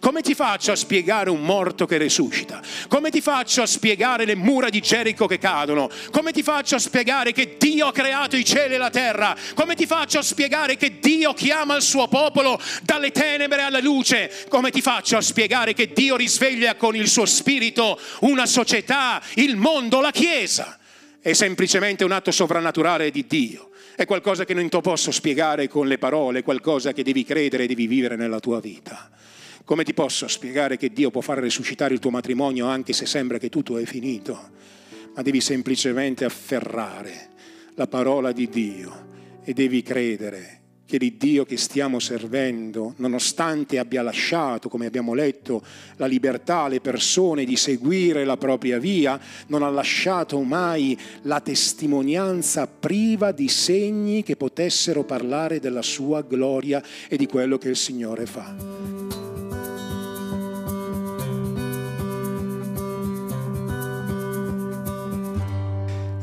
Come ti faccio a spiegare un morto che resuscita? Come ti faccio a spiegare le mura di Gerico che cadono? Come ti faccio a spiegare che Dio ha creato i cieli e la terra? Come ti faccio a spiegare che Dio chiama il suo popolo dalle tenebre alla luce? Come ti faccio a spiegare che Dio risveglia con il suo spirito una società, il mondo, la Chiesa? È semplicemente un atto sovrannaturale di Dio. È qualcosa che non ti posso spiegare con le parole, è qualcosa che devi credere e devi vivere nella tua vita. Come ti posso spiegare che Dio può far risuscitare il tuo matrimonio anche se sembra che tutto è finito? Ma devi semplicemente afferrare la parola di Dio e devi credere che il Dio che stiamo servendo, nonostante abbia lasciato, come abbiamo letto, la libertà alle persone di seguire la propria via, non ha lasciato mai la testimonianza priva di segni che potessero parlare della sua gloria e di quello che il Signore fa.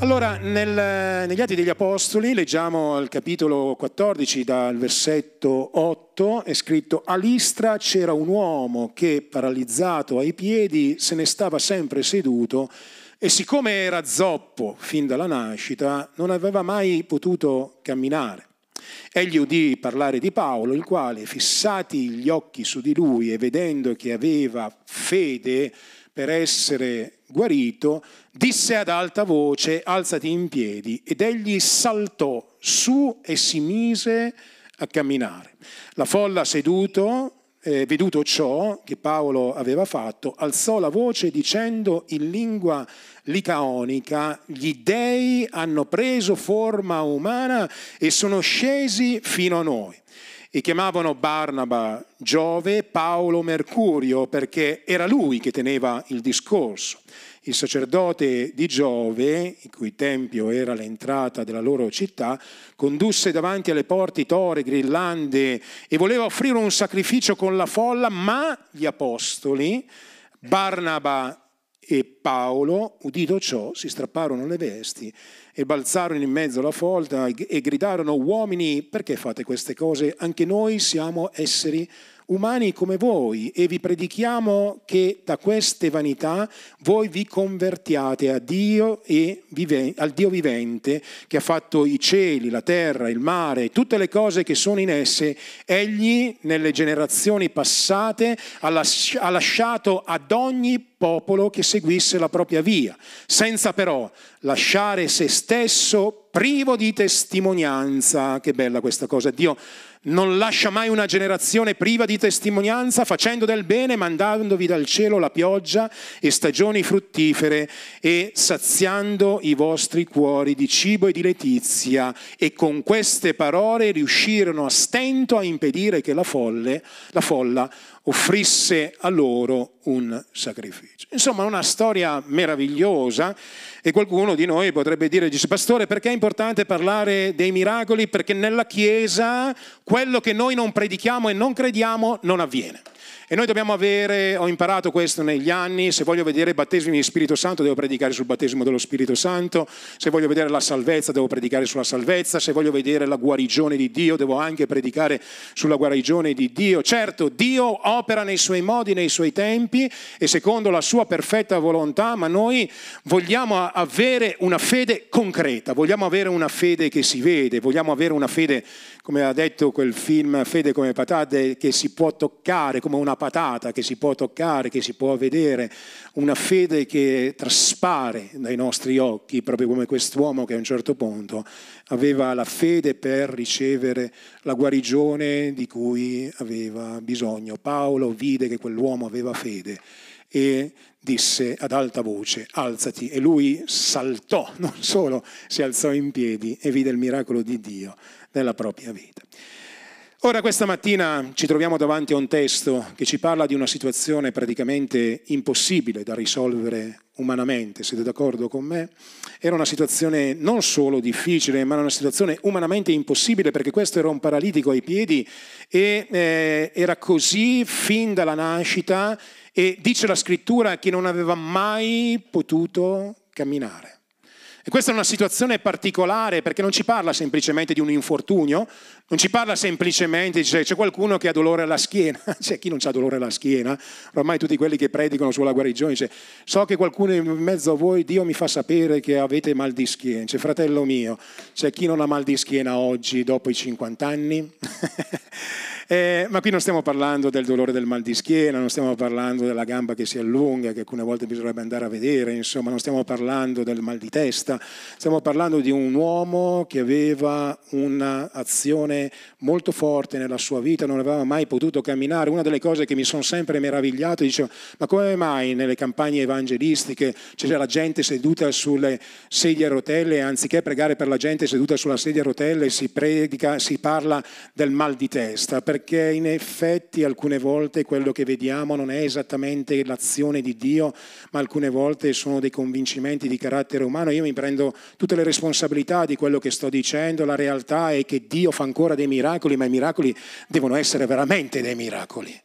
Allora, nel, negli Atti degli Apostoli, leggiamo il capitolo 14 dal versetto 8, è scritto a Listra c'era un uomo che paralizzato ai piedi se ne stava sempre seduto e siccome era zoppo fin dalla nascita non aveva mai potuto camminare. Egli udì parlare di Paolo, il quale, fissati gli occhi su di lui e vedendo che aveva fede per essere guarito, disse ad alta voce, alzati in piedi, ed egli saltò su e si mise a camminare. La folla seduto, eh, veduto ciò che Paolo aveva fatto, alzò la voce dicendo in lingua licaonica, gli dei hanno preso forma umana e sono scesi fino a noi e chiamavano Barnaba Giove, Paolo Mercurio, perché era lui che teneva il discorso. Il sacerdote di Giove, il cui tempio era l'entrata della loro città, condusse davanti alle porte tore, grillande e voleva offrire un sacrificio con la folla, ma gli apostoli, Barnaba e Paolo, udito ciò, si strapparono le vesti e balzarono in mezzo alla folta e gridarono, uomini, perché fate queste cose? Anche noi siamo esseri umani come voi e vi predichiamo che da queste vanità voi vi convertiate a Dio e vive, al Dio vivente che ha fatto i cieli, la terra, il mare, tutte le cose che sono in esse. Egli nelle generazioni passate ha lasciato ad ogni popolo che seguisse la propria via, senza però lasciare se stesso privo di testimonianza. Che bella questa cosa. Dio non lascia mai una generazione priva di testimonianza, facendo del bene, mandandovi dal cielo la pioggia e stagioni fruttifere e saziando i vostri cuori di cibo e di letizia. E con queste parole riuscirono a stento a impedire che la, folle, la folla offrisse a loro un sacrificio. Insomma, una storia meravigliosa e qualcuno di noi potrebbe dire, dice, pastore, perché è importante parlare dei miracoli? Perché nella Chiesa quello che noi non predichiamo e non crediamo non avviene. E noi dobbiamo avere, ho imparato questo negli anni, se voglio vedere i battesimi di Spirito Santo devo predicare sul battesimo dello Spirito Santo, se voglio vedere la salvezza devo predicare sulla salvezza, se voglio vedere la guarigione di Dio devo anche predicare sulla guarigione di Dio. Certo, Dio opera nei suoi modi, nei suoi tempi e secondo la sua perfetta volontà, ma noi vogliamo avere una fede concreta, vogliamo avere una fede che si vede, vogliamo avere una fede come ha detto quel film Fede come patate, che si può toccare, come una patata che si può toccare, che si può vedere, una fede che traspare dai nostri occhi, proprio come quest'uomo che a un certo punto aveva la fede per ricevere la guarigione di cui aveva bisogno. Paolo vide che quell'uomo aveva fede e disse ad alta voce, alzati, e lui saltò, non solo si alzò in piedi e vide il miracolo di Dio nella propria vita. Ora questa mattina ci troviamo davanti a un testo che ci parla di una situazione praticamente impossibile da risolvere umanamente, siete d'accordo con me? Era una situazione non solo difficile, ma una situazione umanamente impossibile perché questo era un paralitico ai piedi e eh, era così fin dalla nascita e dice la scrittura che non aveva mai potuto camminare. E questa è una situazione particolare perché non ci parla semplicemente di un infortunio, non ci parla semplicemente, dice, c'è qualcuno che ha dolore alla schiena, c'è chi non ha dolore alla schiena, ormai tutti quelli che predicano sulla guarigione, dice, so che qualcuno in mezzo a voi, Dio mi fa sapere che avete mal di schiena, c'è fratello mio, c'è chi non ha mal di schiena oggi dopo i 50 anni? Eh, ma qui non stiamo parlando del dolore del mal di schiena, non stiamo parlando della gamba che si allunga, che alcune volte bisognerebbe andare a vedere, insomma, non stiamo parlando del mal di testa, stiamo parlando di un uomo che aveva un'azione molto forte nella sua vita, non aveva mai potuto camminare. Una delle cose che mi sono sempre meravigliato, dicevo, ma come mai nelle campagne evangelistiche c'è la gente seduta sulle sedie a rotelle anziché pregare per la gente seduta sulla sedia a rotelle si predica, si parla del mal di testa? Perché in effetti alcune volte quello che vediamo non è esattamente l'azione di Dio, ma alcune volte sono dei convincimenti di carattere umano. Io mi prendo tutte le responsabilità di quello che sto dicendo, la realtà è che Dio fa ancora dei miracoli, ma i miracoli devono essere veramente dei miracoli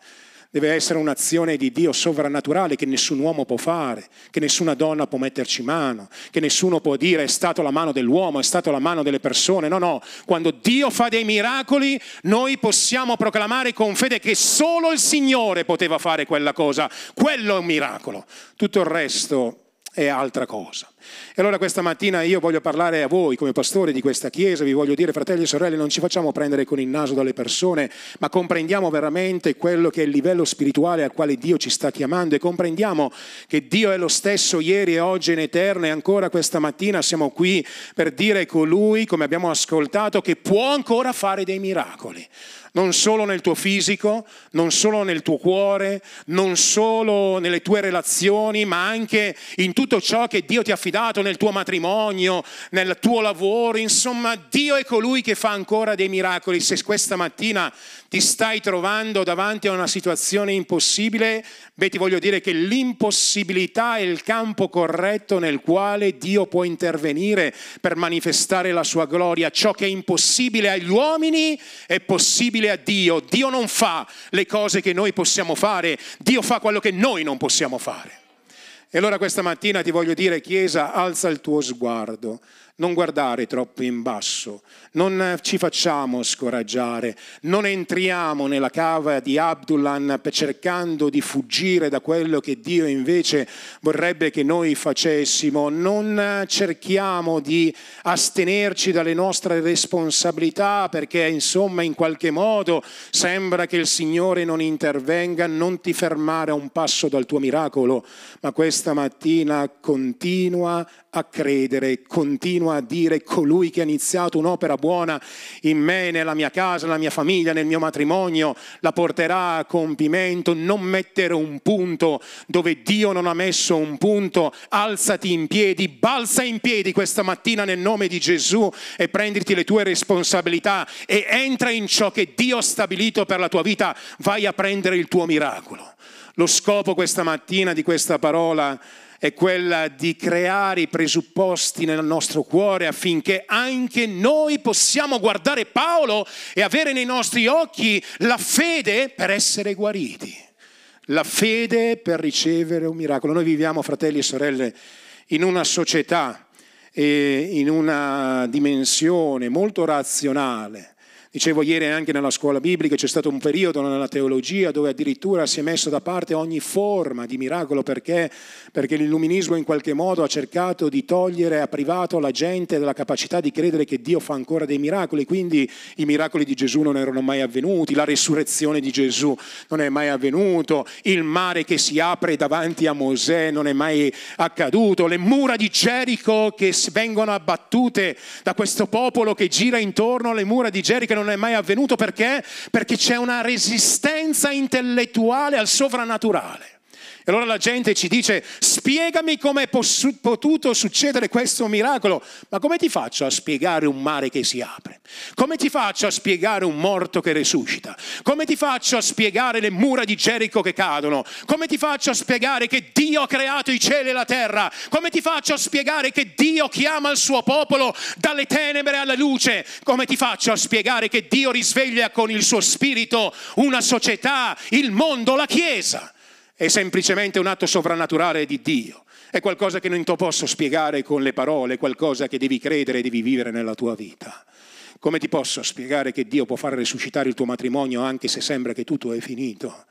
deve essere un'azione di Dio sovrannaturale che nessun uomo può fare, che nessuna donna può metterci mano, che nessuno può dire è stato la mano dell'uomo, è stato la mano delle persone. No, no, quando Dio fa dei miracoli noi possiamo proclamare con fede che solo il Signore poteva fare quella cosa. Quello è un miracolo. Tutto il resto è altra cosa. E allora questa mattina io voglio parlare a voi come pastore di questa chiesa, vi voglio dire fratelli e sorelle, non ci facciamo prendere con il naso dalle persone, ma comprendiamo veramente quello che è il livello spirituale al quale Dio ci sta chiamando e comprendiamo che Dio è lo stesso ieri e oggi in eterno e ancora questa mattina siamo qui per dire colui, come abbiamo ascoltato, che può ancora fare dei miracoli. Non solo nel tuo fisico, non solo nel tuo cuore, non solo nelle tue relazioni, ma anche in tutto ciò che Dio ti ha affidato nel tuo matrimonio, nel tuo lavoro. Insomma, Dio è colui che fa ancora dei miracoli. Se questa mattina ti stai trovando davanti a una situazione impossibile, beh ti voglio dire che l'impossibilità è il campo corretto nel quale Dio può intervenire per manifestare la sua gloria. Ciò che è impossibile agli uomini è possibile a Dio. Dio non fa le cose che noi possiamo fare, Dio fa quello che noi non possiamo fare. E allora questa mattina ti voglio dire, Chiesa, alza il tuo sguardo non guardare troppo in basso, non ci facciamo scoraggiare, non entriamo nella cava di Abdullah cercando di fuggire da quello che Dio invece vorrebbe che noi facessimo, non cerchiamo di astenerci dalle nostre responsabilità perché insomma in qualche modo sembra che il Signore non intervenga, non ti fermare a un passo dal tuo miracolo, ma questa mattina continua a credere, continua a dire colui che ha iniziato un'opera buona in me, nella mia casa, nella mia famiglia, nel mio matrimonio, la porterà a compimento. Non mettere un punto dove Dio non ha messo un punto, alzati in piedi, balza in piedi questa mattina nel nome di Gesù e prenditi le tue responsabilità e entra in ciò che Dio ha stabilito per la tua vita, vai a prendere il tuo miracolo. Lo scopo questa mattina di questa parola è quella di creare i presupposti nel nostro cuore affinché anche noi possiamo guardare Paolo e avere nei nostri occhi la fede per essere guariti, la fede per ricevere un miracolo. Noi viviamo, fratelli e sorelle, in una società e in una dimensione molto razionale Dicevo ieri anche nella scuola biblica c'è stato un periodo nella teologia dove addirittura si è messo da parte ogni forma di miracolo. Perché, perché l'illuminismo in qualche modo ha cercato di togliere, ha privato la gente della capacità di credere che Dio fa ancora dei miracoli, quindi i miracoli di Gesù non erano mai avvenuti, la resurrezione di Gesù non è mai avvenuto, il mare che si apre davanti a Mosè non è mai accaduto, le mura di Gerico che vengono abbattute da questo popolo che gira intorno alle mura di Gerico non è mai avvenuto perché? Perché c'è una resistenza intellettuale al sovrannaturale. E allora la gente ci dice, spiegami come è potuto succedere questo miracolo. Ma come ti faccio a spiegare un mare che si apre? Come ti faccio a spiegare un morto che resuscita? Come ti faccio a spiegare le mura di Gerico che cadono? Come ti faccio a spiegare che Dio ha creato i cieli e la terra? Come ti faccio a spiegare che Dio chiama il suo popolo dalle tenebre alla luce? Come ti faccio a spiegare che Dio risveglia con il suo spirito una società, il mondo, la Chiesa? è semplicemente un atto sovrannaturale di Dio. È qualcosa che non ti posso spiegare con le parole, è qualcosa che devi credere e devi vivere nella tua vita. Come ti posso spiegare che Dio può far risuscitare il tuo matrimonio anche se sembra che tutto è finito?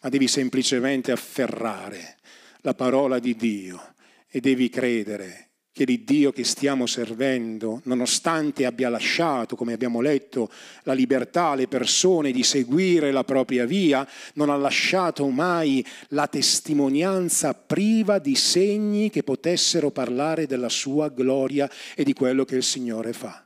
Ma devi semplicemente afferrare la parola di Dio e devi credere che l'Iddio che stiamo servendo, nonostante abbia lasciato, come abbiamo letto, la libertà alle persone di seguire la propria via, non ha lasciato mai la testimonianza priva di segni che potessero parlare della sua gloria e di quello che il Signore fa.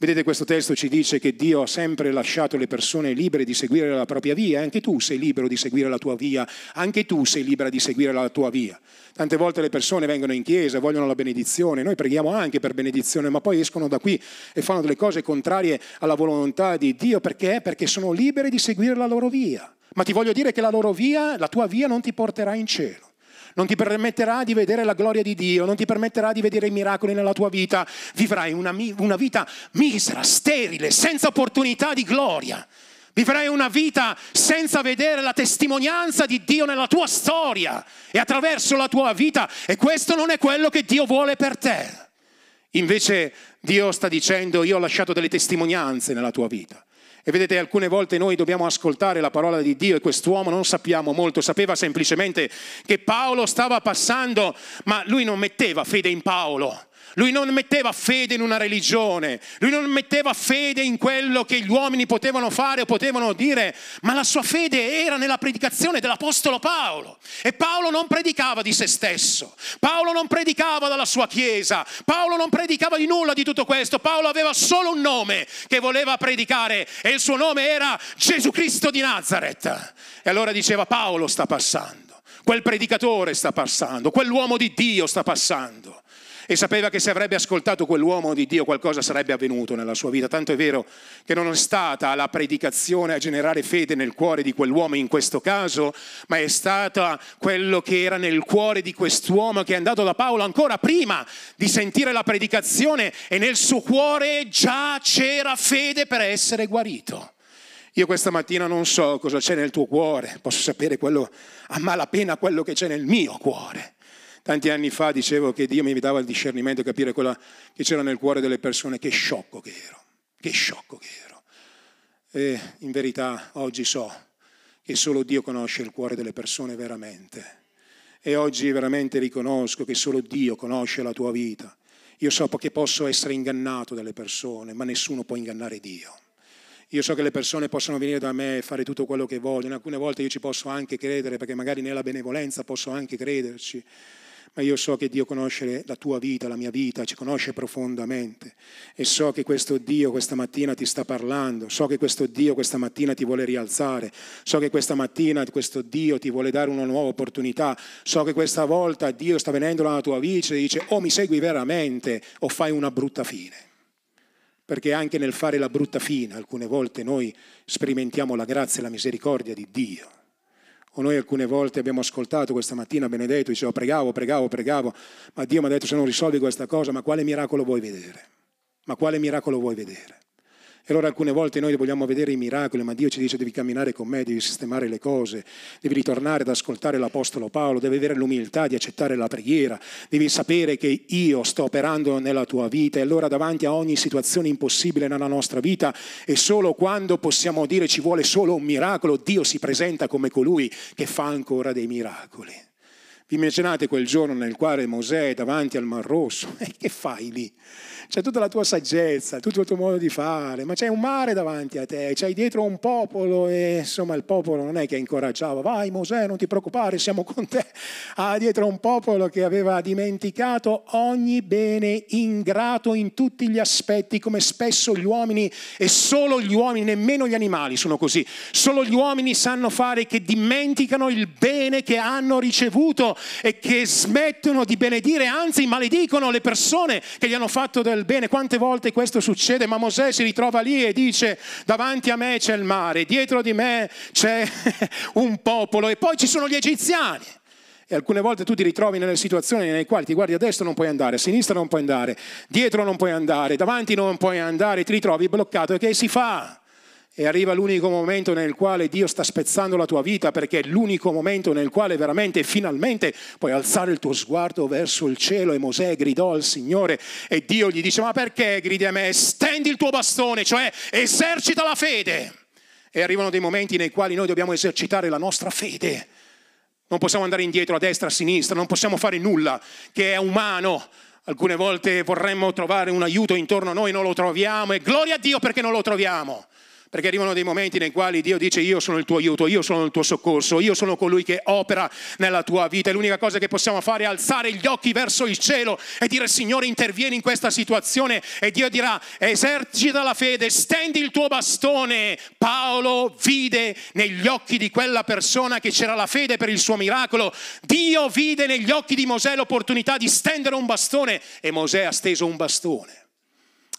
Vedete, questo testo ci dice che Dio ha sempre lasciato le persone libere di seguire la propria via, anche tu sei libero di seguire la tua via, anche tu sei libera di seguire la tua via. Tante volte le persone vengono in chiesa, vogliono la benedizione, noi preghiamo anche per benedizione, ma poi escono da qui e fanno delle cose contrarie alla volontà di Dio, perché? Perché sono liberi di seguire la loro via. Ma ti voglio dire che la loro via, la tua via non ti porterà in cielo non ti permetterà di vedere la gloria di Dio, non ti permetterà di vedere i miracoli nella tua vita, vivrai una, una vita misera, sterile, senza opportunità di gloria. Vivrai una vita senza vedere la testimonianza di Dio nella tua storia e attraverso la tua vita e questo non è quello che Dio vuole per te. Invece Dio sta dicendo io ho lasciato delle testimonianze nella tua vita. E vedete, alcune volte noi dobbiamo ascoltare la parola di Dio e quest'uomo non sappiamo molto, sapeva semplicemente che Paolo stava passando, ma lui non metteva fede in Paolo. Lui non metteva fede in una religione, lui non metteva fede in quello che gli uomini potevano fare o potevano dire, ma la sua fede era nella predicazione dell'Apostolo Paolo. E Paolo non predicava di se stesso, Paolo non predicava dalla sua chiesa, Paolo non predicava di nulla di tutto questo, Paolo aveva solo un nome che voleva predicare e il suo nome era Gesù Cristo di Nazareth. E allora diceva Paolo sta passando, quel predicatore sta passando, quell'uomo di Dio sta passando e sapeva che se avrebbe ascoltato quell'uomo di Dio qualcosa sarebbe avvenuto nella sua vita. Tanto è vero che non è stata la predicazione a generare fede nel cuore di quell'uomo in questo caso, ma è stata quello che era nel cuore di quest'uomo che è andato da Paolo ancora prima di sentire la predicazione e nel suo cuore già c'era fede per essere guarito. Io questa mattina non so cosa c'è nel tuo cuore, posso sapere quello, a malapena quello che c'è nel mio cuore. Tanti anni fa dicevo che Dio mi dava il discernimento, capire quello che c'era nel cuore delle persone, che sciocco che ero, che sciocco che ero. E in verità oggi so che solo Dio conosce il cuore delle persone veramente. E oggi veramente riconosco che solo Dio conosce la tua vita. Io so che posso essere ingannato dalle persone, ma nessuno può ingannare Dio. Io so che le persone possono venire da me e fare tutto quello che vogliono, alcune volte io ci posso anche credere, perché magari nella benevolenza posso anche crederci, ma io so che Dio conosce la tua vita, la mia vita, ci conosce profondamente e so che questo Dio questa mattina ti sta parlando, so che questo Dio questa mattina ti vuole rialzare, so che questa mattina questo Dio ti vuole dare una nuova opportunità, so che questa volta Dio sta venendo nella tua vita e dice o mi segui veramente o fai una brutta fine. Perché anche nel fare la brutta fine alcune volte noi sperimentiamo la grazia e la misericordia di Dio. O noi alcune volte abbiamo ascoltato questa mattina Benedetto, dicevo pregavo, pregavo, pregavo, ma Dio mi ha detto se non risolvi questa cosa, ma quale miracolo vuoi vedere? Ma quale miracolo vuoi vedere? Allora alcune volte noi vogliamo vedere i miracoli, ma Dio ci dice devi camminare con me, devi sistemare le cose, devi ritornare ad ascoltare l'Apostolo Paolo, devi avere l'umiltà di accettare la preghiera, devi sapere che io sto operando nella tua vita e allora davanti a ogni situazione impossibile nella nostra vita e solo quando possiamo dire ci vuole solo un miracolo, Dio si presenta come colui che fa ancora dei miracoli. Vi immaginate quel giorno nel quale Mosè è davanti al Mar Rosso? E che fai lì? c'è tutta la tua saggezza, tutto il tuo modo di fare, ma c'è un mare davanti a te, c'hai dietro un popolo e insomma il popolo non è che incoraggiava, vai Mosè non ti preoccupare, siamo con te. Ha dietro un popolo che aveva dimenticato ogni bene ingrato in tutti gli aspetti, come spesso gli uomini e solo gli uomini, nemmeno gli animali sono così, solo gli uomini sanno fare che dimenticano il bene che hanno ricevuto e che smettono di benedire, anzi maledicono le persone che gli hanno fatto del bene. Quante volte questo succede? Ma Mosè si ritrova lì e dice, davanti a me c'è il mare, dietro di me c'è un popolo e poi ci sono gli egiziani. E alcune volte tu ti ritrovi nelle situazioni nelle quali ti guardi a destra non puoi andare, a sinistra non puoi andare, dietro non puoi andare, davanti non puoi andare, ti ritrovi bloccato e che si fa? E arriva l'unico momento nel quale Dio sta spezzando la tua vita perché è l'unico momento nel quale veramente finalmente puoi alzare il tuo sguardo verso il cielo e Mosè gridò al Signore e Dio gli dice ma perché gridi a me? Stendi il tuo bastone, cioè esercita la fede. E arrivano dei momenti nei quali noi dobbiamo esercitare la nostra fede. Non possiamo andare indietro a destra, a sinistra, non possiamo fare nulla che è umano. Alcune volte vorremmo trovare un aiuto intorno a noi, non lo troviamo e gloria a Dio perché non lo troviamo. Perché arrivano dei momenti nei quali Dio dice io sono il tuo aiuto, io sono il tuo soccorso, io sono colui che opera nella tua vita. E l'unica cosa che possiamo fare è alzare gli occhi verso il cielo e dire Signore intervieni in questa situazione e Dio dirà esercita la fede, stendi il tuo bastone. Paolo vide negli occhi di quella persona che c'era la fede per il suo miracolo. Dio vide negli occhi di Mosè l'opportunità di stendere un bastone e Mosè ha steso un bastone.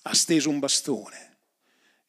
Ha steso un bastone.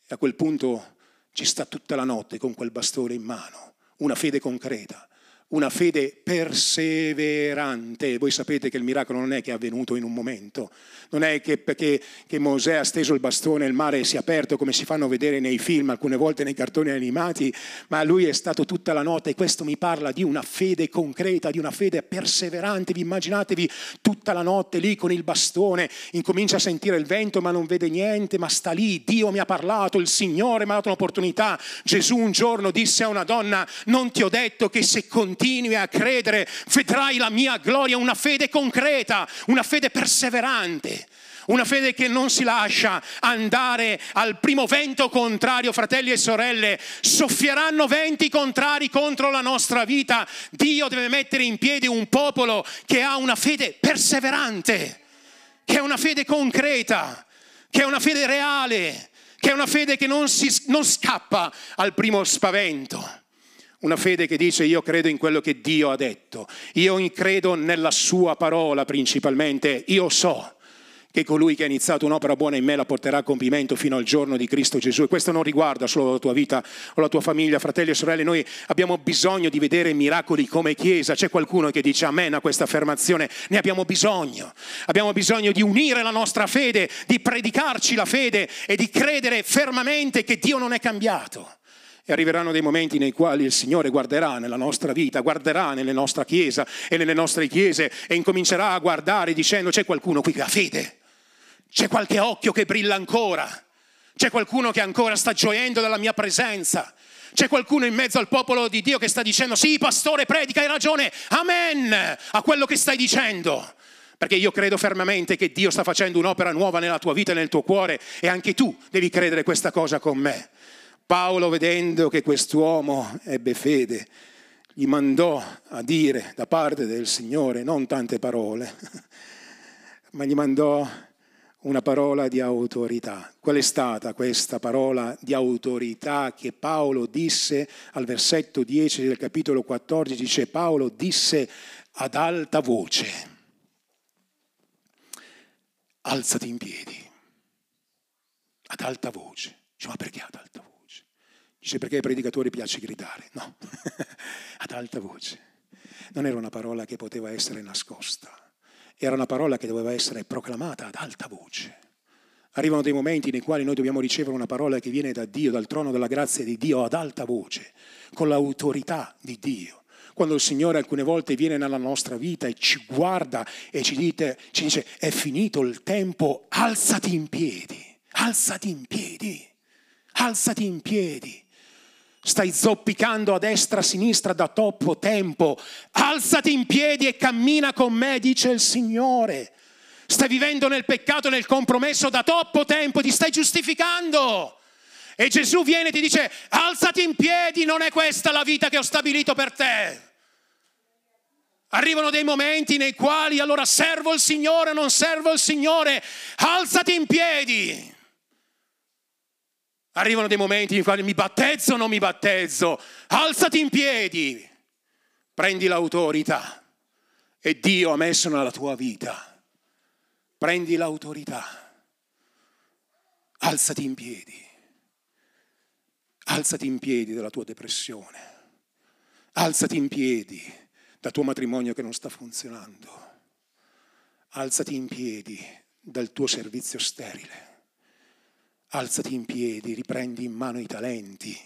E a quel punto ci sta tutta la notte con quel bastone in mano, una fede concreta, una fede perseverante. Voi sapete che il miracolo non è che è avvenuto in un momento, non è che perché che Mosè ha steso il bastone e il mare si è aperto come si fanno vedere nei film, alcune volte nei cartoni animati, ma lui è stato tutta la notte e questo mi parla di una fede concreta, di una fede perseverante. Vi immaginatevi tutta la notte lì con il bastone, incomincia a sentire il vento ma non vede niente, ma sta lì, Dio mi ha parlato, il Signore mi ha dato un'opportunità. Gesù un giorno disse a una donna, non ti ho detto che se continui a credere vedrai la mia gloria, una fede concreta, una fede perseverante. Una fede che non si lascia andare al primo vento contrario, fratelli e sorelle. Soffieranno venti contrari contro la nostra vita. Dio deve mettere in piedi un popolo che ha una fede perseverante, che è una fede concreta, che è una fede reale, che è una fede che non, si, non scappa al primo spavento. Una fede che dice io credo in quello che Dio ha detto, io credo nella sua parola principalmente, io so che colui che ha iniziato un'opera buona in me la porterà a compimento fino al giorno di Cristo Gesù. E questo non riguarda solo la tua vita o la tua famiglia, fratelli e sorelle, noi abbiamo bisogno di vedere miracoli come Chiesa. C'è qualcuno che dice amen a questa affermazione? Ne abbiamo bisogno. Abbiamo bisogno di unire la nostra fede, di predicarci la fede e di credere fermamente che Dio non è cambiato. E arriveranno dei momenti nei quali il Signore guarderà nella nostra vita, guarderà nelle nostre chiese e nelle nostre chiese e incomincerà a guardare dicendo c'è qualcuno qui che ha fede, c'è qualche occhio che brilla ancora, c'è qualcuno che ancora sta gioendo della mia presenza. C'è qualcuno in mezzo al popolo di Dio che sta dicendo sì, pastore, predica, hai ragione, amen a quello che stai dicendo. Perché io credo fermamente che Dio sta facendo un'opera nuova nella tua vita e nel tuo cuore e anche tu devi credere questa cosa con me. Paolo, vedendo che quest'uomo ebbe fede, gli mandò a dire da parte del Signore non tante parole, ma gli mandò una parola di autorità. Qual è stata questa parola di autorità che Paolo disse al versetto 10 del capitolo 14? Dice Paolo disse ad alta voce, alzati in piedi, ad alta voce. Dice, ma perché ad alta voce? Dice perché ai predicatori piace gridare. No, ad alta voce. Non era una parola che poteva essere nascosta, era una parola che doveva essere proclamata ad alta voce. Arrivano dei momenti nei quali noi dobbiamo ricevere una parola che viene da Dio, dal trono della grazia di Dio ad alta voce, con l'autorità di Dio. Quando il Signore alcune volte viene nella nostra vita e ci guarda e ci, dite, ci dice è finito il tempo, alzati in piedi, alzati in piedi, alzati in piedi. Stai zoppicando a destra, a sinistra da troppo tempo. Alzati in piedi e cammina con me, dice il Signore. Stai vivendo nel peccato, nel compromesso da troppo tempo, ti stai giustificando. E Gesù viene e ti dice, alzati in piedi, non è questa la vita che ho stabilito per te. Arrivano dei momenti nei quali allora servo il Signore non servo il Signore, alzati in piedi. Arrivano dei momenti in cui mi battezzo o non mi battezzo. Alzati in piedi, prendi l'autorità e Dio ha messo nella tua vita. Prendi l'autorità. Alzati in piedi. Alzati in piedi dalla tua depressione. Alzati in piedi dal tuo matrimonio che non sta funzionando. Alzati in piedi dal tuo servizio sterile alzati in piedi, riprendi in mano i talenti.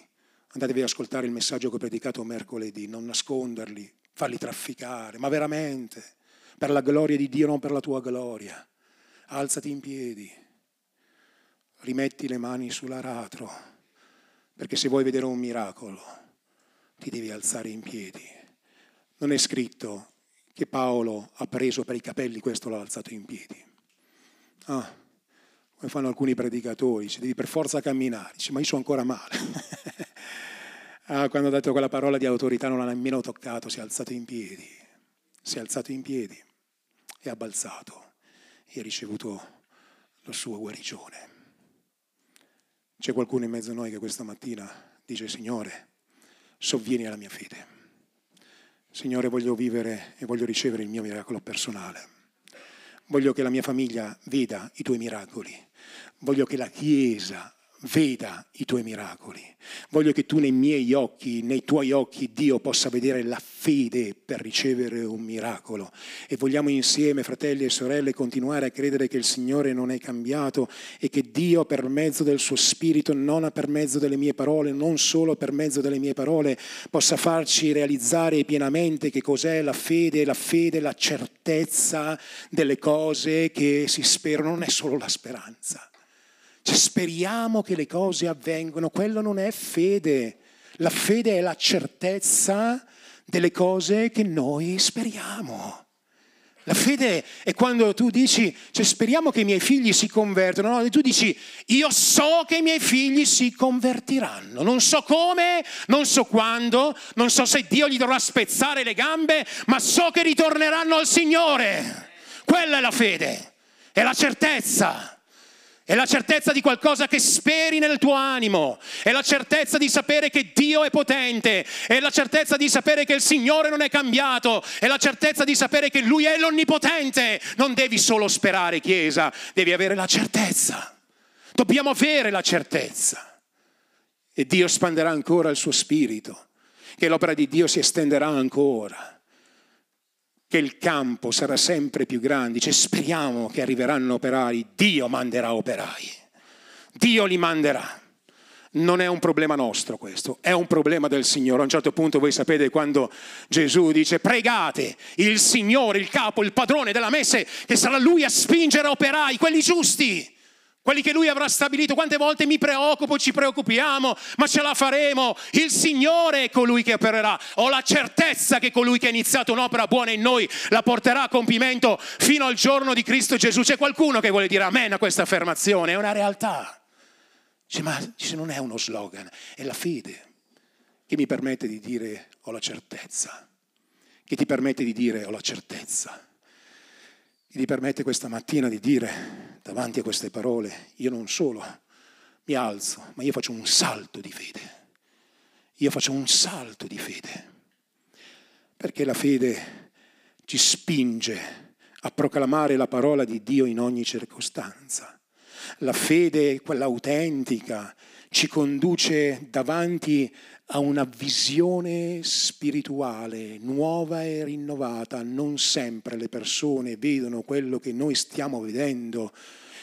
Andatevi ad ascoltare il messaggio che ho predicato mercoledì, non nasconderli, farli trafficare, ma veramente, per la gloria di Dio, non per la tua gloria. Alzati in piedi, rimetti le mani sull'aratro, perché se vuoi vedere un miracolo, ti devi alzare in piedi. Non è scritto che Paolo ha preso per i capelli questo l'ha alzato in piedi. Ah, come fanno alcuni predicatori, ci devi per forza camminare. Dice, ma io sono ancora male. ah, quando ha detto quella parola di autorità non l'ha nemmeno toccato, si è alzato in piedi. Si è alzato in piedi e ha balzato e ha ricevuto la sua guarigione. C'è qualcuno in mezzo a noi che questa mattina dice, Signore, sovvieni alla mia fede. Signore, voglio vivere e voglio ricevere il mio miracolo personale. Voglio che la mia famiglia veda i tuoi miracoli. Voglio che la Chiesa veda i tuoi miracoli. Voglio che tu nei miei occhi, nei tuoi occhi, Dio possa vedere la fede per ricevere un miracolo. E vogliamo insieme, fratelli e sorelle, continuare a credere che il Signore non è cambiato e che Dio per mezzo del suo Spirito, non per mezzo delle mie parole, non solo per mezzo delle mie parole, possa farci realizzare pienamente che cos'è la fede. La fede, la certezza delle cose che si sperano, non è solo la speranza cioè, speriamo che le cose avvengano, quello non è fede. La fede è la certezza delle cose che noi speriamo. La fede è quando tu dici, cioè speriamo che i miei figli si convertano, no? tu dici, io so che i miei figli si convertiranno, non so come, non so quando, non so se Dio gli dovrà spezzare le gambe, ma so che ritorneranno al Signore. Quella è la fede, è la certezza. È la certezza di qualcosa che speri nel tuo animo, è la certezza di sapere che Dio è potente, è la certezza di sapere che il Signore non è cambiato, è la certezza di sapere che Lui è l'onnipotente. Non devi solo sperare, Chiesa, devi avere la certezza. Dobbiamo avere la certezza. E Dio espanderà ancora il suo spirito, che l'opera di Dio si estenderà ancora che il campo sarà sempre più grande, cioè speriamo che arriveranno operai, Dio manderà operai, Dio li manderà. Non è un problema nostro questo, è un problema del Signore. A un certo punto voi sapete quando Gesù dice pregate il Signore, il capo, il padrone della messe, che sarà Lui a spingere operai, quelli giusti quelli che lui avrà stabilito. Quante volte mi preoccupo, ci preoccupiamo, ma ce la faremo. Il Signore è colui che opererà. Ho la certezza che colui che ha iniziato un'opera buona in noi la porterà a compimento fino al giorno di Cristo Gesù. C'è qualcuno che vuole dire amen a questa affermazione, è una realtà. Dice, ma non è uno slogan, è la fede che mi permette di dire ho la certezza, che ti permette di dire ho la certezza che ti permette questa mattina di dire davanti a queste parole, io non solo mi alzo, ma io faccio un salto di fede. Io faccio un salto di fede. Perché la fede ci spinge a proclamare la parola di Dio in ogni circostanza. La fede, quella autentica, ci conduce davanti a una visione spirituale nuova e rinnovata. Non sempre le persone vedono quello che noi stiamo vedendo.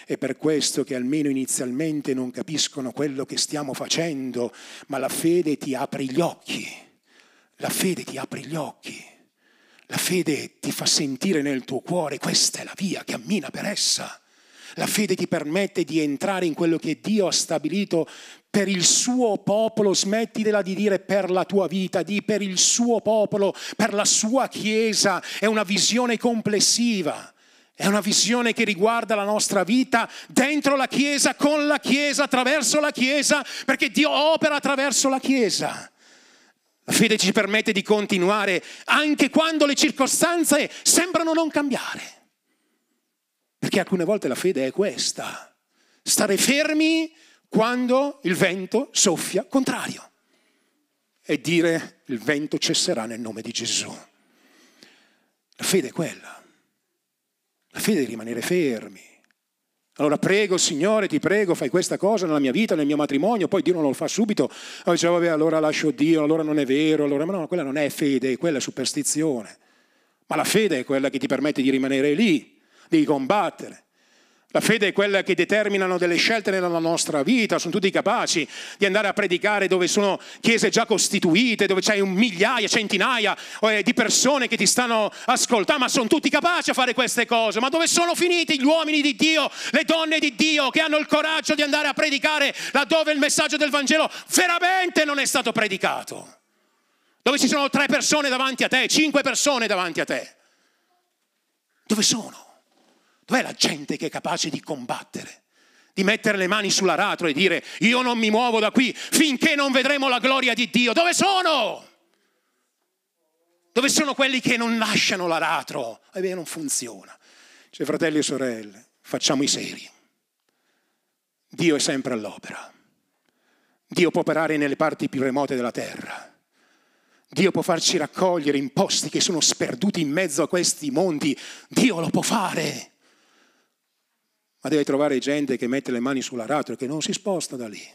È per questo che almeno inizialmente non capiscono quello che stiamo facendo, ma la fede ti apre gli occhi. La fede ti apre gli occhi. La fede ti fa sentire nel tuo cuore, questa è la via, cammina per essa. La fede ti permette di entrare in quello che Dio ha stabilito per il suo popolo, smettila di dire per la tua vita, di per il suo popolo, per la sua Chiesa, è una visione complessiva. È una visione che riguarda la nostra vita dentro la Chiesa, con la Chiesa, attraverso la Chiesa, perché Dio opera attraverso la Chiesa. La fede ci permette di continuare anche quando le circostanze sembrano non cambiare. Perché alcune volte la fede è questa, stare fermi quando il vento soffia contrario e dire il vento cesserà nel nome di Gesù. La fede è quella. La fede è rimanere fermi. Allora prego, Signore, ti prego, fai questa cosa nella mia vita, nel mio matrimonio, poi Dio non lo fa subito. Allora dice, vabbè, allora lascio Dio, allora non è vero, allora, ma no, quella non è fede, quella è superstizione. Ma la fede è quella che ti permette di rimanere lì, di combattere. La fede è quella che determinano delle scelte nella nostra vita, sono tutti capaci di andare a predicare dove sono chiese già costituite, dove un migliaia, centinaia eh, di persone che ti stanno ascoltando, ma sono tutti capaci a fare queste cose. Ma dove sono finiti gli uomini di Dio, le donne di Dio che hanno il coraggio di andare a predicare laddove il messaggio del Vangelo veramente non è stato predicato? Dove ci sono tre persone davanti a te, cinque persone davanti a te? Dove sono? Dov'è la gente che è capace di combattere? Di mettere le mani sull'aratro e dire io non mi muovo da qui finché non vedremo la gloria di Dio. Dove sono? Dove sono quelli che non lasciano l'aratro? Ebbene, non funziona. Cioè, fratelli e sorelle, facciamo i seri. Dio è sempre all'opera. Dio può operare nelle parti più remote della terra. Dio può farci raccogliere in posti che sono sperduti in mezzo a questi mondi. Dio lo può fare ma deve trovare gente che mette le mani sull'aratro e che non si sposta da lì.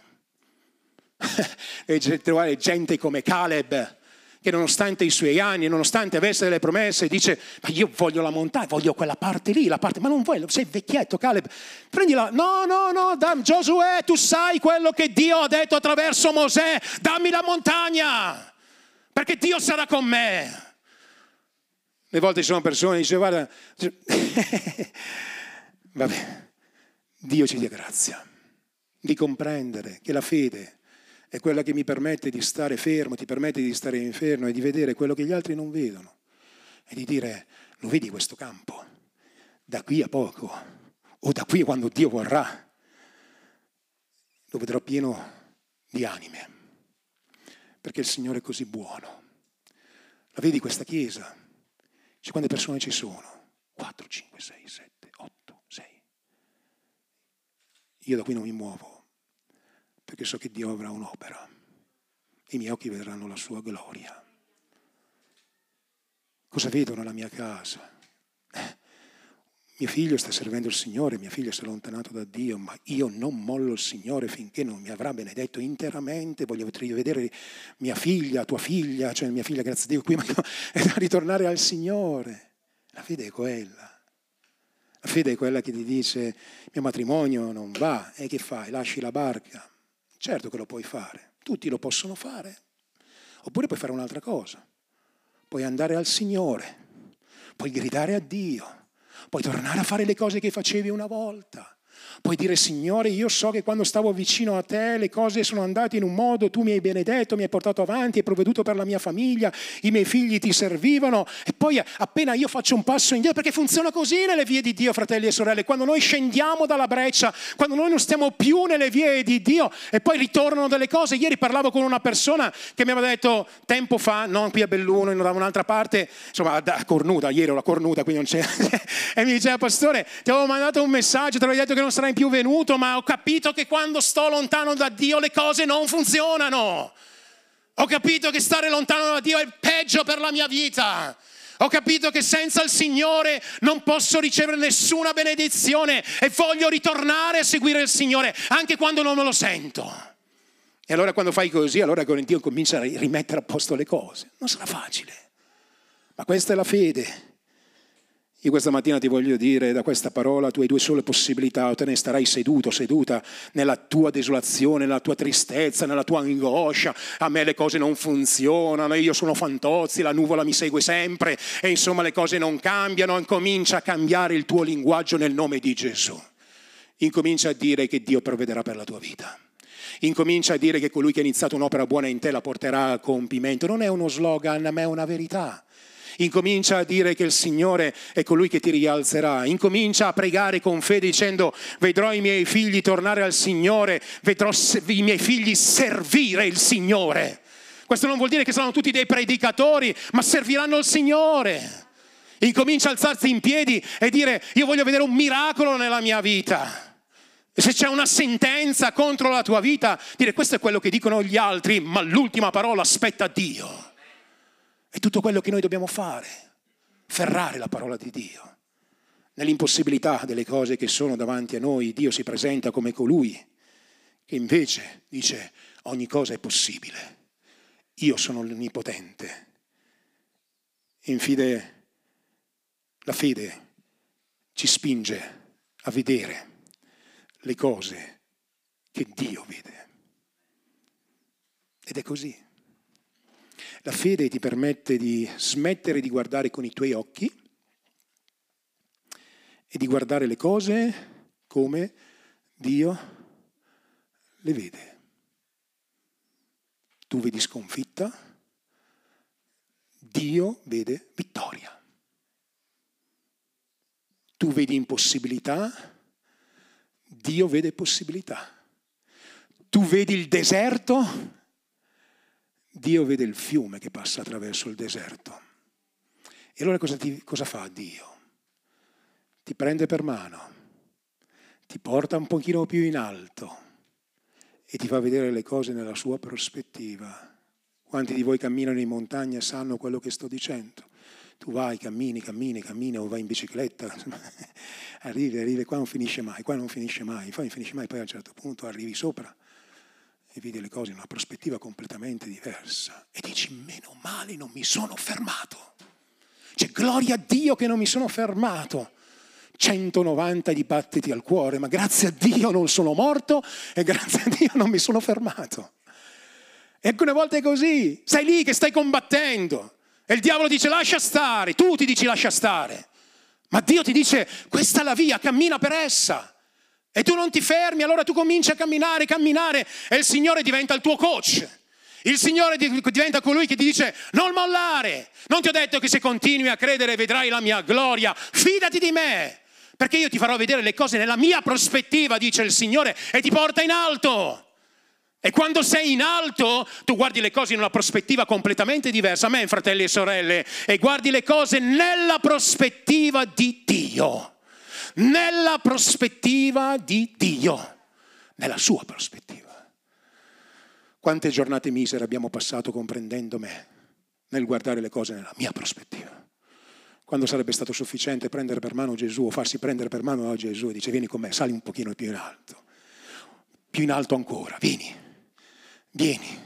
deve trovare gente come Caleb, che nonostante i suoi anni, nonostante avesse delle promesse, dice, ma io voglio la montagna, voglio quella parte lì, la parte, ma non vuoi, sei vecchietto Caleb, prendila, no, no, no, dam, Giosuè, tu sai quello che Dio ha detto attraverso Mosè, dammi la montagna, perché Dio sarà con me. Le volte ci sono persone che dicono, guarda, vabbè, Dio ci dia grazia di comprendere che la fede è quella che mi permette di stare fermo, ti permette di stare inferno e di vedere quello che gli altri non vedono e di dire, lo vedi questo campo? Da qui a poco, o da qui quando Dio vorrà, lo vedrò pieno di anime, perché il Signore è così buono. La vedi questa chiesa? Cioè, quante persone ci sono? 4, 5, 6, 7. Io da qui non mi muovo, perché so che Dio avrà un'opera. I miei occhi vedranno la sua gloria. Cosa vedo nella mia casa? Eh, mio figlio sta servendo il Signore, mio figlio si è allontanato da Dio, ma io non mollo il Signore finché non mi avrà benedetto interamente. Voglio vedere mia figlia, tua figlia, cioè mia figlia, grazie a Dio, qui, ma ritornare al Signore. La fede è quella. La fede è quella che ti dice mio matrimonio non va e che fai? Lasci la barca. Certo che lo puoi fare, tutti lo possono fare. Oppure puoi fare un'altra cosa. Puoi andare al Signore, puoi gridare a Dio, puoi tornare a fare le cose che facevi una volta. Puoi dire, Signore, io so che quando stavo vicino a te le cose sono andate in un modo, tu mi hai benedetto, mi hai portato avanti, hai provveduto per la mia famiglia, i miei figli ti servivano e poi appena io faccio un passo indietro, perché funziona così nelle vie di Dio, fratelli e sorelle, quando noi scendiamo dalla breccia, quando noi non stiamo più nelle vie di Dio e poi ritornano delle cose. Ieri parlavo con una persona che mi aveva detto tempo fa, non qui a Belluno, da un'altra parte, insomma a Cornuta, ieri ero la Cornuta, quindi non c'è, e mi diceva, pastore, ti avevo mandato un messaggio, ti avevo detto che non sarai mai più venuto, ma ho capito che quando sto lontano da Dio le cose non funzionano. Ho capito che stare lontano da Dio è peggio per la mia vita. Ho capito che senza il Signore non posso ricevere nessuna benedizione e voglio ritornare a seguire il Signore anche quando non me lo sento. E allora quando fai così, allora Dio comincia a rimettere a posto le cose. Non sarà facile, ma questa è la fede. Io questa mattina ti voglio dire da questa parola, tu hai due sole possibilità, o te ne starai seduto, seduta nella tua desolazione, nella tua tristezza, nella tua angoscia, a me le cose non funzionano, io sono fantozzi, la nuvola mi segue sempre e insomma le cose non cambiano, incomincia a cambiare il tuo linguaggio nel nome di Gesù. Incomincia a dire che Dio provvederà per la tua vita. Incomincia a dire che colui che ha iniziato un'opera buona in te la porterà a compimento. Non è uno slogan, ma è una verità. Incomincia a dire che il Signore è colui che ti rialzerà. Incomincia a pregare con fede dicendo vedrò i miei figli tornare al Signore, vedrò i miei figli servire il Signore. Questo non vuol dire che saranno tutti dei predicatori, ma serviranno il Signore. Incomincia a alzarsi in piedi e dire io voglio vedere un miracolo nella mia vita. Se c'è una sentenza contro la tua vita, dire questo è quello che dicono gli altri, ma l'ultima parola aspetta Dio. È tutto quello che noi dobbiamo fare, ferrare la parola di Dio. Nell'impossibilità delle cose che sono davanti a noi, Dio si presenta come colui che invece dice ogni cosa è possibile. Io sono l'Onnipotente. Infine, la fede ci spinge a vedere le cose che Dio vede. Ed è così. La fede ti permette di smettere di guardare con i tuoi occhi e di guardare le cose come Dio le vede. Tu vedi sconfitta, Dio vede vittoria. Tu vedi impossibilità, Dio vede possibilità. Tu vedi il deserto, Dio vede il fiume che passa attraverso il deserto. E allora cosa, ti, cosa fa Dio? Ti prende per mano, ti porta un pochino più in alto e ti fa vedere le cose nella sua prospettiva. Quanti di voi camminano in montagna sanno quello che sto dicendo? Tu vai, cammini, cammini, cammini o vai in bicicletta, arrivi, arrivi, qua non finisce mai, qua non finisce mai, poi non finisce mai, poi a un certo punto arrivi sopra e vedi le cose in una prospettiva completamente diversa e dici, meno male non mi sono fermato. Cioè, gloria a Dio che non mi sono fermato. 190 dibattiti al cuore, ma grazie a Dio non sono morto e grazie a Dio non mi sono fermato. E alcune volte è così, sei lì che stai combattendo e il diavolo dice lascia stare, tu ti dici lascia stare, ma Dio ti dice questa è la via, cammina per essa. E tu non ti fermi, allora tu cominci a camminare, camminare e il Signore diventa il tuo coach. Il Signore diventa colui che ti dice non mollare. Non ti ho detto che se continui a credere vedrai la mia gloria. Fidati di me. Perché io ti farò vedere le cose nella mia prospettiva, dice il Signore, e ti porta in alto. E quando sei in alto, tu guardi le cose in una prospettiva completamente diversa. Amen, fratelli e sorelle. E guardi le cose nella prospettiva di Dio. Nella prospettiva di Dio. Nella sua prospettiva. Quante giornate misere abbiamo passato comprendendo me nel guardare le cose nella mia prospettiva quando sarebbe stato sufficiente prendere per mano Gesù o farsi prendere per mano da Gesù e dice vieni con me, sali un pochino più in alto, più in alto ancora, vieni, vieni,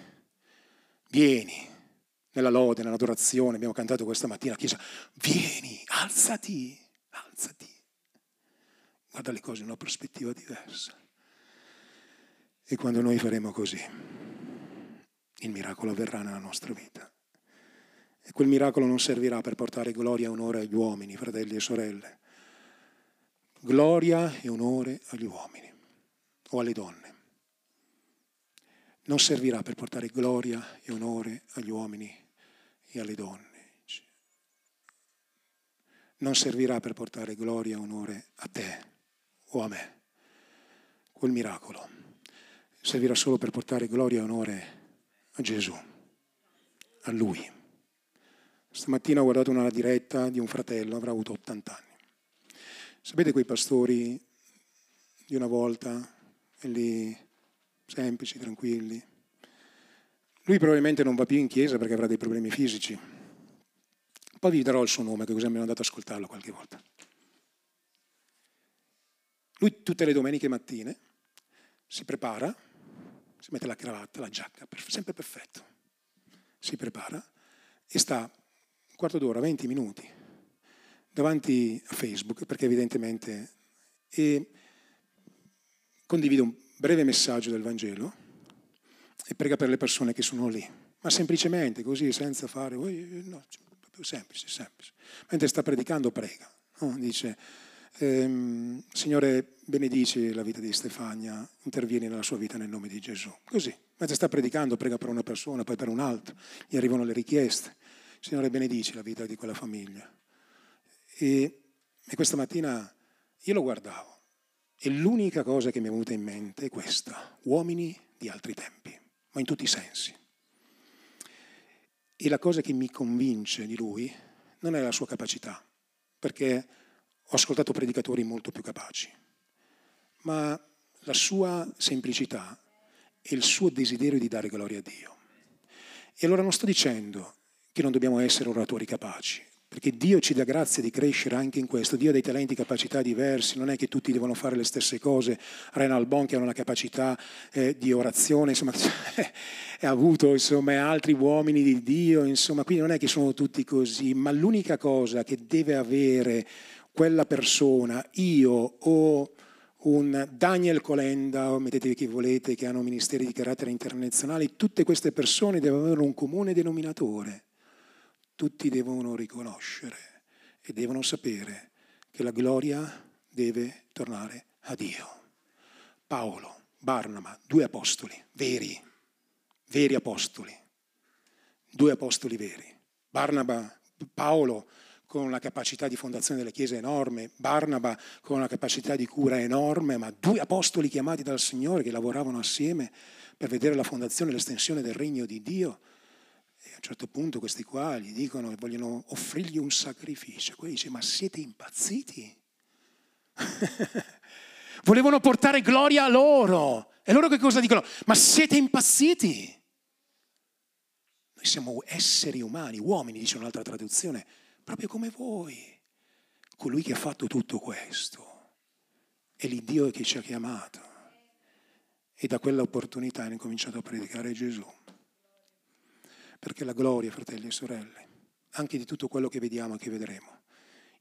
vieni. Nella lode, nell'adorazione, abbiamo cantato questa mattina a chiesa, vieni, alzati, alzati. Guarda le cose in una prospettiva diversa. E quando noi faremo così, il miracolo avverrà nella nostra vita. E quel miracolo non servirà per portare gloria e onore agli uomini, fratelli e sorelle. Gloria e onore agli uomini o alle donne. Non servirà per portare gloria e onore agli uomini e alle donne. Non servirà per portare gloria e onore a te o a me. Quel miracolo servirà solo per portare gloria e onore a Gesù, a Lui. Stamattina ho guardato una diretta di un fratello, avrà avuto 80 anni. Sapete quei pastori di una volta, lì semplici, tranquilli? Lui probabilmente non va più in chiesa perché avrà dei problemi fisici. Poi vi darò il suo nome, che così mi andato ad ascoltarlo qualche volta. Lui tutte le domeniche mattine si prepara, si mette la cravatta, la giacca, sempre perfetto. Si prepara e sta quarto d'ora, 20 minuti, davanti a Facebook, perché evidentemente e condivide un breve messaggio del Vangelo e prega per le persone che sono lì, ma semplicemente così, senza fare, no, semplice, semplice. Mentre sta predicando prega, no? dice, ehm, Signore benedici la vita di Stefania, intervieni nella sua vita nel nome di Gesù, così. Mentre sta predicando prega per una persona, poi per un'altra, gli arrivano le richieste. Signore benedici la vita di quella famiglia. E, e questa mattina io lo guardavo e l'unica cosa che mi è venuta in mente è questa, uomini di altri tempi, ma in tutti i sensi. E la cosa che mi convince di lui non è la sua capacità, perché ho ascoltato predicatori molto più capaci, ma la sua semplicità e il suo desiderio di dare gloria a Dio. E allora non sto dicendo che non dobbiamo essere oratori capaci, perché Dio ci dà grazia di crescere anche in questo. Dio ha dei talenti e capacità diversi, non è che tutti devono fare le stesse cose. Renal Bon che ha una capacità eh, di orazione, insomma, ha avuto insomma, altri uomini di Dio, insomma, quindi non è che sono tutti così, ma l'unica cosa che deve avere quella persona, io o un Daniel Colenda, o mettete chi volete, che hanno ministeri di carattere internazionale, tutte queste persone devono avere un comune denominatore. Tutti devono riconoscere e devono sapere che la gloria deve tornare a Dio. Paolo, Barnaba, due apostoli veri, veri apostoli, due apostoli veri. Barnaba, Paolo con una capacità di fondazione delle chiese enorme, Barnaba con una capacità di cura enorme, ma due apostoli chiamati dal Signore che lavoravano assieme per vedere la fondazione e l'estensione del regno di Dio. E a un certo punto questi qua gli dicono che vogliono offrirgli un sacrificio. Quelli dice, ma siete impazziti? Volevano portare gloria a loro. E loro che cosa dicono? Ma siete impazziti? Noi siamo esseri umani, uomini, dice un'altra traduzione proprio come voi. Colui che ha fatto tutto questo è l'Iddio che ci ha chiamato. E da quell'opportunità hanno cominciato a predicare Gesù. Perché la gloria, fratelli e sorelle, anche di tutto quello che vediamo e che vedremo,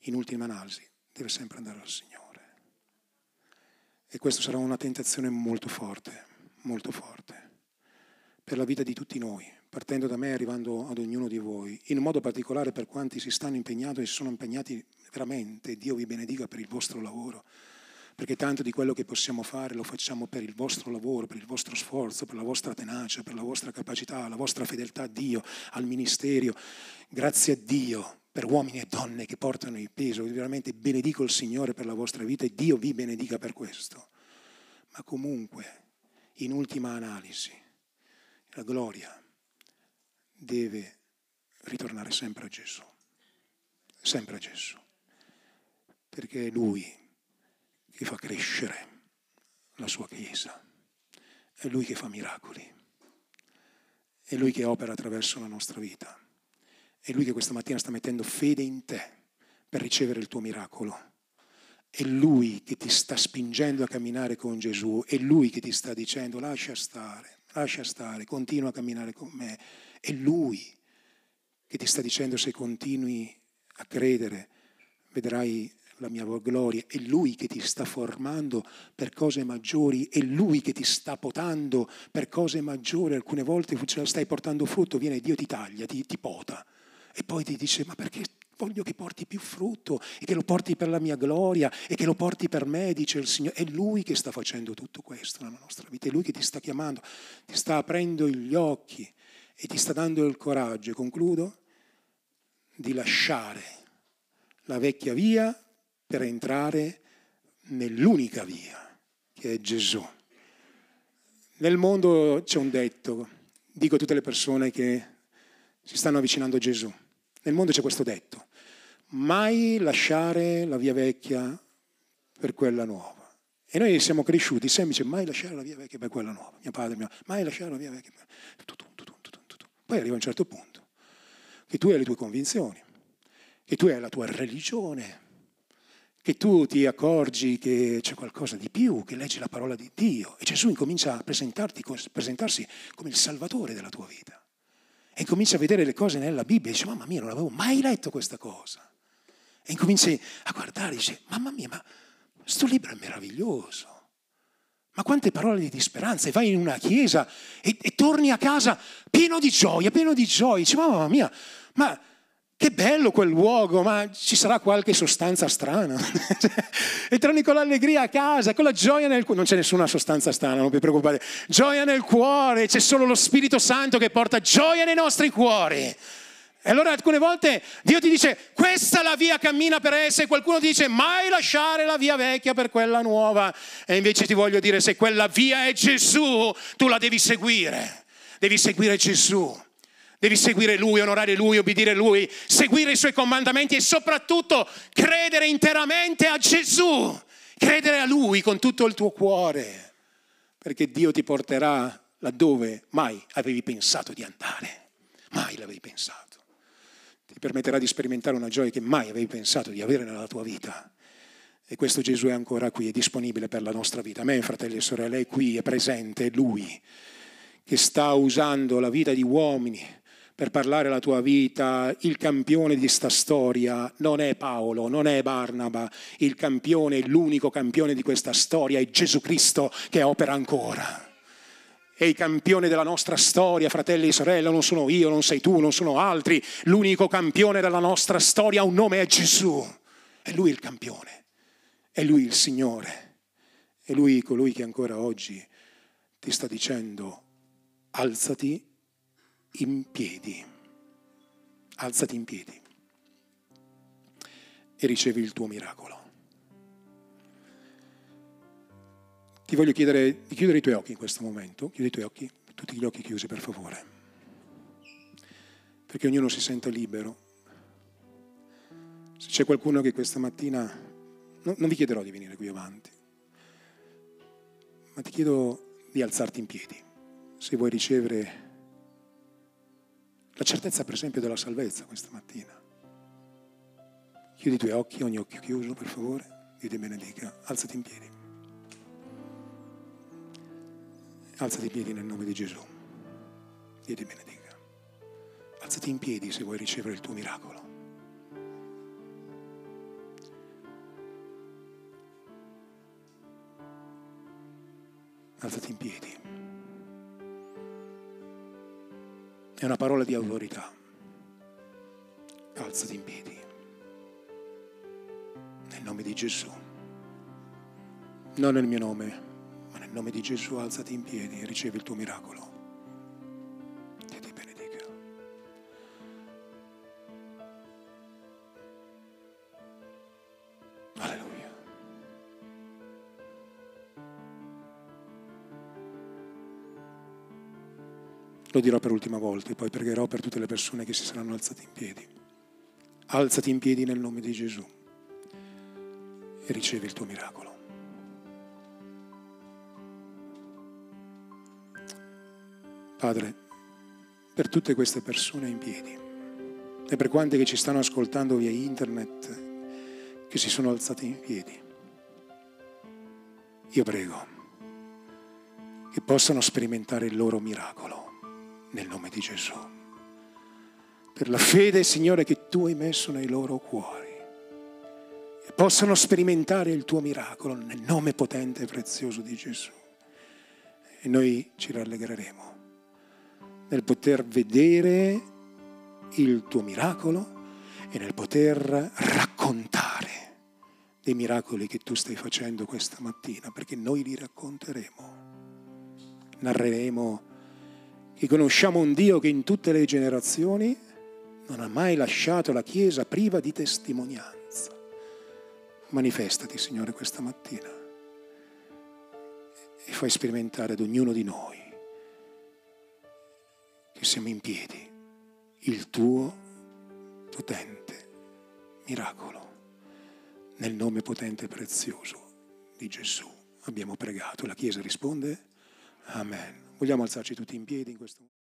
in ultima analisi, deve sempre andare al Signore. E questa sarà una tentazione molto forte, molto forte, per la vita di tutti noi, partendo da me e arrivando ad ognuno di voi, in modo particolare per quanti si stanno impegnando e si sono impegnati veramente, Dio vi benedica per il vostro lavoro, perché tanto di quello che possiamo fare lo facciamo per il vostro lavoro, per il vostro sforzo, per la vostra tenacia, per la vostra capacità, la vostra fedeltà a Dio, al ministero. Grazie a Dio per uomini e donne che portano il peso, veramente benedico il Signore per la vostra vita e Dio vi benedica per questo. Ma comunque, in ultima analisi, la gloria deve ritornare sempre a Gesù, sempre a Gesù, perché è Lui che fa crescere la sua Chiesa, è Lui che fa miracoli, è Lui che opera attraverso la nostra vita, è Lui che questa mattina sta mettendo fede in te per ricevere il tuo miracolo. È Lui che ti sta spingendo a camminare con Gesù, è Lui che ti sta dicendo lascia stare, lascia stare, continua a camminare con me è Lui che ti sta dicendo se continui a credere vedrai la mia gloria, è Lui che ti sta formando per cose maggiori, è Lui che ti sta potando per cose maggiori, alcune volte stai portando frutto, viene Dio ti taglia, ti, ti pota. E poi ti dice ma perché voglio che porti più frutto e che lo porti per la mia gloria e che lo porti per me, dice il Signore. È Lui che sta facendo tutto questo nella nostra vita, è Lui che ti sta chiamando, ti sta aprendo gli occhi e ti sta dando il coraggio, concludo, di lasciare la vecchia via per entrare nell'unica via, che è Gesù. Nel mondo c'è un detto, dico a tutte le persone che si stanno avvicinando a Gesù, nel mondo c'è questo detto, mai lasciare la via vecchia per quella nuova. E noi siamo cresciuti semplice, mai lasciare la via vecchia per quella nuova. Mio padre, mio, mai lasciare la via vecchia per... Tutto, poi arriva un certo punto che tu hai le tue convinzioni, che tu hai la tua religione, che tu ti accorgi che c'è qualcosa di più, che leggi la parola di Dio e Gesù incomincia a presentarsi come il salvatore della tua vita. E incomincia a vedere le cose nella Bibbia e dice, mamma mia, non avevo mai letto questa cosa. E incominci a guardare e dice, mamma mia, ma questo libro è meraviglioso. Ma quante parole di speranza! E vai in una chiesa e, e torni a casa pieno di gioia, pieno di gioia. Dici, mamma mia, ma che bello quel luogo, ma ci sarà qualche sostanza strana. e torni con l'allegria a casa, con la gioia nel cuore. Non c'è nessuna sostanza strana, non vi preoccupate. Gioia nel cuore, c'è solo lo Spirito Santo che porta gioia nei nostri cuori. E allora alcune volte Dio ti dice questa è la via, cammina per essa e qualcuno ti dice mai lasciare la via vecchia per quella nuova. E invece ti voglio dire se quella via è Gesù, tu la devi seguire. Devi seguire Gesù. Devi seguire Lui, onorare Lui, obbedire Lui, seguire i Suoi comandamenti e soprattutto credere interamente a Gesù. Credere a Lui con tutto il tuo cuore. Perché Dio ti porterà laddove mai avevi pensato di andare. Mai l'avevi pensato permetterà di sperimentare una gioia che mai avevi pensato di avere nella tua vita. E questo Gesù è ancora qui, è disponibile per la nostra vita. Amen, fratelli e sorelle, è qui, è presente, è Lui che sta usando la vita di uomini per parlare la tua vita, il campione di sta storia non è Paolo, non è Barnaba, il campione, l'unico campione di questa storia è Gesù Cristo che opera ancora. E i campioni della nostra storia, fratelli e sorelle, non sono io, non sei tu, non sono altri. L'unico campione della nostra storia ha un nome, è Gesù. È Lui il campione, è Lui il Signore, è Lui colui che ancora oggi ti sta dicendo alzati in piedi, alzati in piedi e ricevi il tuo miracolo. Ti voglio chiedere di chiudere i tuoi occhi in questo momento, chiudi i tuoi occhi, tutti gli occhi chiusi per favore, perché ognuno si senta libero. Se c'è qualcuno che questa mattina, no, non vi chiederò di venire qui avanti, ma ti chiedo di alzarti in piedi se vuoi ricevere la certezza per esempio della salvezza questa mattina. Chiudi i tuoi occhi, ogni occhio chiuso per favore, Dio ti benedica, alzati in piedi. Alzati in piedi nel nome di Gesù, Dio ti benedica. Alzati in piedi se vuoi ricevere il tuo miracolo. Alzati in piedi. È una parola di autorità. Alzati in piedi. Nel nome di Gesù. Non nel mio nome, nel nome di Gesù alzati in piedi e ricevi il tuo miracolo. Dio ti benedica. Alleluia. Lo dirò per l'ultima volta e poi pregherò per tutte le persone che si saranno alzate in piedi. Alzati in piedi nel nome di Gesù e ricevi il tuo miracolo. Padre, per tutte queste persone in piedi e per quante che ci stanno ascoltando via internet, che si sono alzate in piedi, io prego che possano sperimentare il loro miracolo nel nome di Gesù. Per la fede, Signore, che tu hai messo nei loro cuori. E possano sperimentare il tuo miracolo nel nome potente e prezioso di Gesù. E noi ci rallegreremo nel poter vedere il tuo miracolo e nel poter raccontare dei miracoli che tu stai facendo questa mattina, perché noi li racconteremo, narreremo che conosciamo un Dio che in tutte le generazioni non ha mai lasciato la Chiesa priva di testimonianza. Manifestati, Signore, questa mattina e fai sperimentare ad ognuno di noi che siamo in piedi il tuo potente miracolo. Nel nome potente e prezioso di Gesù abbiamo pregato. La Chiesa risponde Amen. Vogliamo alzarci tutti in piedi in questo momento?